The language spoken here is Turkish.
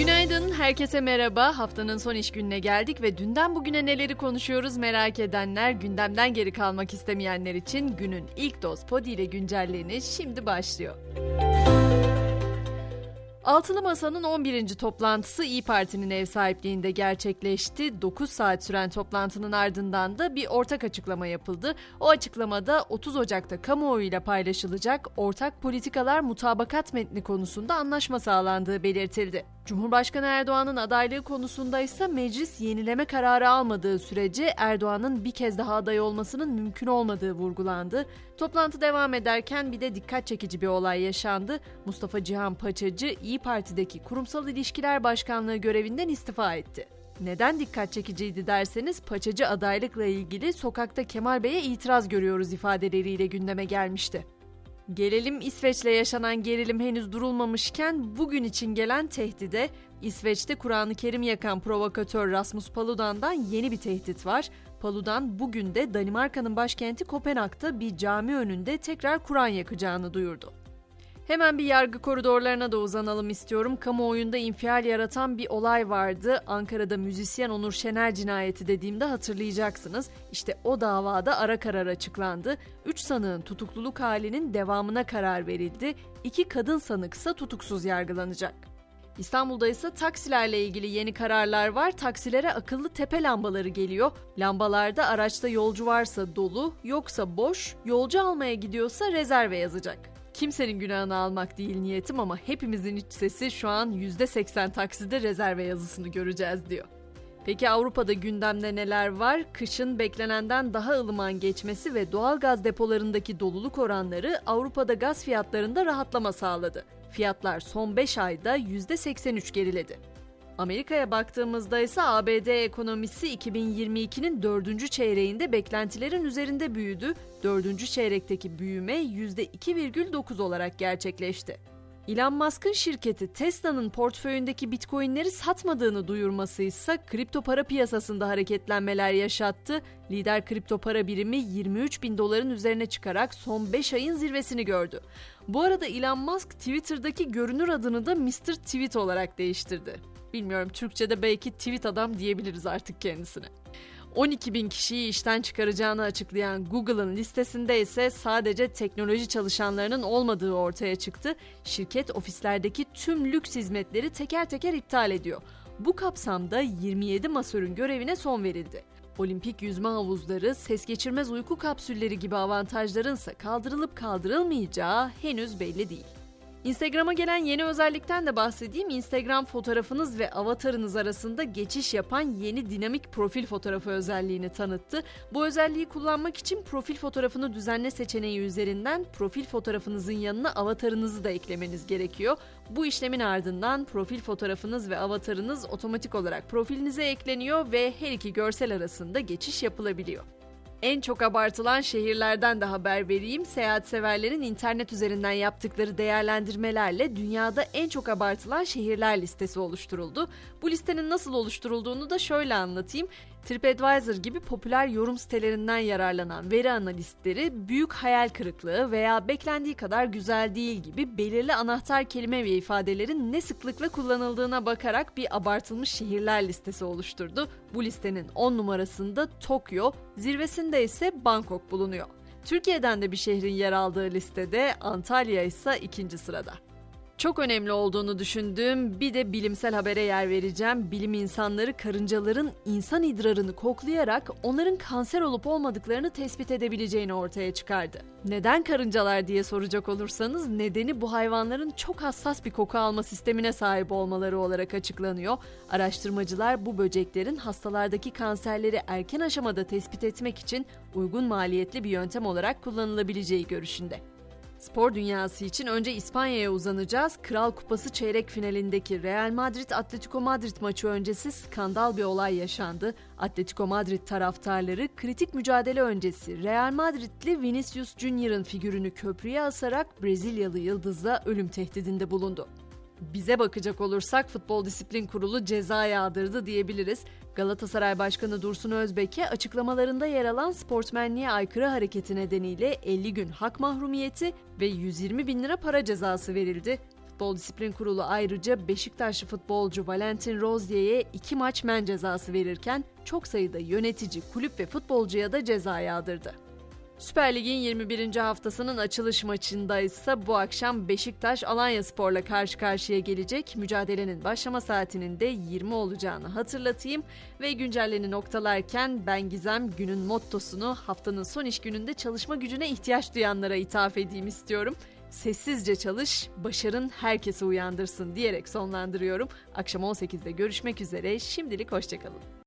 Günaydın, herkese merhaba. Haftanın son iş gününe geldik ve dünden bugüne neleri konuşuyoruz merak edenler, gündemden geri kalmak istemeyenler için günün ilk doz podi ile güncelleniş şimdi başlıyor. Altılı Masa'nın 11. toplantısı İyi Parti'nin ev sahipliğinde gerçekleşti. 9 saat süren toplantının ardından da bir ortak açıklama yapıldı. O açıklamada 30 Ocak'ta kamuoyuyla paylaşılacak ortak politikalar mutabakat metni konusunda anlaşma sağlandığı belirtildi. Cumhurbaşkanı Erdoğan'ın adaylığı konusunda ise meclis yenileme kararı almadığı sürece Erdoğan'ın bir kez daha aday olmasının mümkün olmadığı vurgulandı. Toplantı devam ederken bir de dikkat çekici bir olay yaşandı. Mustafa Cihan Paçacı İyi Parti'deki Kurumsal İlişkiler Başkanlığı görevinden istifa etti. Neden dikkat çekiciydi derseniz Paçacı adaylıkla ilgili sokakta Kemal Bey'e itiraz görüyoruz ifadeleriyle gündeme gelmişti. Gelelim İsveç'le yaşanan gerilim henüz durulmamışken bugün için gelen tehdide İsveç'te Kur'an-ı Kerim yakan provokatör Rasmus Paludan'dan yeni bir tehdit var. Paludan bugün de Danimarka'nın başkenti Kopenhag'da bir cami önünde tekrar Kur'an yakacağını duyurdu. Hemen bir yargı koridorlarına da uzanalım istiyorum. Kamuoyunda infial yaratan bir olay vardı. Ankara'da müzisyen Onur Şener cinayeti dediğimde hatırlayacaksınız. İşte o davada ara karar açıklandı. Üç sanığın tutukluluk halinin devamına karar verildi. İki kadın sanıksa tutuksuz yargılanacak. İstanbul'da ise taksilerle ilgili yeni kararlar var. Taksilere akıllı tepe lambaları geliyor. Lambalarda araçta yolcu varsa dolu, yoksa boş, yolcu almaya gidiyorsa rezerve yazacak. Kimsenin günahını almak değil niyetim ama hepimizin iç sesi şu an %80 takside rezerve yazısını göreceğiz diyor. Peki Avrupa'da gündemde neler var? Kışın beklenenden daha ılıman geçmesi ve doğal gaz depolarındaki doluluk oranları Avrupa'da gaz fiyatlarında rahatlama sağladı. Fiyatlar son 5 ayda %83 geriledi. Amerika'ya baktığımızda ise ABD ekonomisi 2022'nin dördüncü çeyreğinde beklentilerin üzerinde büyüdü. Dördüncü çeyrekteki büyüme %2,9 olarak gerçekleşti. Elon Musk'ın şirketi Tesla'nın portföyündeki bitcoinleri satmadığını duyurması ise kripto para piyasasında hareketlenmeler yaşattı. Lider kripto para birimi 23 bin doların üzerine çıkarak son 5 ayın zirvesini gördü. Bu arada Elon Musk Twitter'daki görünür adını da Mr. Tweet olarak değiştirdi. Bilmiyorum Türkçe'de belki tweet adam diyebiliriz artık kendisine. 12 bin kişiyi işten çıkaracağını açıklayan Google'ın listesinde ise sadece teknoloji çalışanlarının olmadığı ortaya çıktı. Şirket ofislerdeki tüm lüks hizmetleri teker teker iptal ediyor. Bu kapsamda 27 masörün görevine son verildi. Olimpik yüzme havuzları, ses geçirmez uyku kapsülleri gibi avantajlarınsa kaldırılıp kaldırılmayacağı henüz belli değil. Instagram'a gelen yeni özellikten de bahsedeyim. Instagram fotoğrafınız ve avatarınız arasında geçiş yapan yeni dinamik profil fotoğrafı özelliğini tanıttı. Bu özelliği kullanmak için profil fotoğrafını düzenle seçeneği üzerinden profil fotoğrafınızın yanına avatarınızı da eklemeniz gerekiyor. Bu işlemin ardından profil fotoğrafınız ve avatarınız otomatik olarak profilinize ekleniyor ve her iki görsel arasında geçiş yapılabiliyor. En çok abartılan şehirlerden de haber vereyim. Seyahat severlerin internet üzerinden yaptıkları değerlendirmelerle dünyada en çok abartılan şehirler listesi oluşturuldu. Bu listenin nasıl oluşturulduğunu da şöyle anlatayım. TripAdvisor gibi popüler yorum sitelerinden yararlanan veri analistleri büyük hayal kırıklığı veya beklendiği kadar güzel değil gibi belirli anahtar kelime ve ifadelerin ne sıklıkla kullanıldığına bakarak bir abartılmış şehirler listesi oluşturdu. Bu listenin 10 numarasında Tokyo, zirvesinde ise Bangkok bulunuyor. Türkiye'den de bir şehrin yer aldığı listede Antalya ise ikinci sırada. Çok önemli olduğunu düşündüğüm bir de bilimsel habere yer vereceğim. Bilim insanları karıncaların insan idrarını koklayarak onların kanser olup olmadıklarını tespit edebileceğini ortaya çıkardı. Neden karıncalar diye soracak olursanız nedeni bu hayvanların çok hassas bir koku alma sistemine sahip olmaları olarak açıklanıyor. Araştırmacılar bu böceklerin hastalardaki kanserleri erken aşamada tespit etmek için uygun maliyetli bir yöntem olarak kullanılabileceği görüşünde. Spor dünyası için önce İspanya'ya uzanacağız. Kral Kupası çeyrek finalindeki Real Madrid Atletico Madrid maçı öncesi skandal bir olay yaşandı. Atletico Madrid taraftarları kritik mücadele öncesi Real Madridli Vinicius Junior'ın figürünü köprüye asarak Brezilyalı yıldızla ölüm tehdidinde bulundu. Bize bakacak olursak Futbol Disiplin Kurulu ceza yağdırdı diyebiliriz. Galatasaray Başkanı Dursun Özbek'e açıklamalarında yer alan sportmenliğe aykırı hareketi nedeniyle 50 gün hak mahrumiyeti ve 120 bin lira para cezası verildi. Futbol Disiplin Kurulu ayrıca Beşiktaşlı futbolcu Valentin Rozier'e iki maç men cezası verirken çok sayıda yönetici, kulüp ve futbolcuya da ceza yağdırdı. Süper Lig'in 21. haftasının açılış maçında ise bu akşam Beşiktaş Alanya Spor'la karşı karşıya gelecek. Mücadelenin başlama saatinin de 20 olacağını hatırlatayım ve güncelleni noktalarken ben Gizem günün mottosunu haftanın son iş gününde çalışma gücüne ihtiyaç duyanlara ithaf edeyim istiyorum. Sessizce çalış, başarın herkesi uyandırsın diyerek sonlandırıyorum. Akşam 18'de görüşmek üzere. Şimdilik hoşçakalın.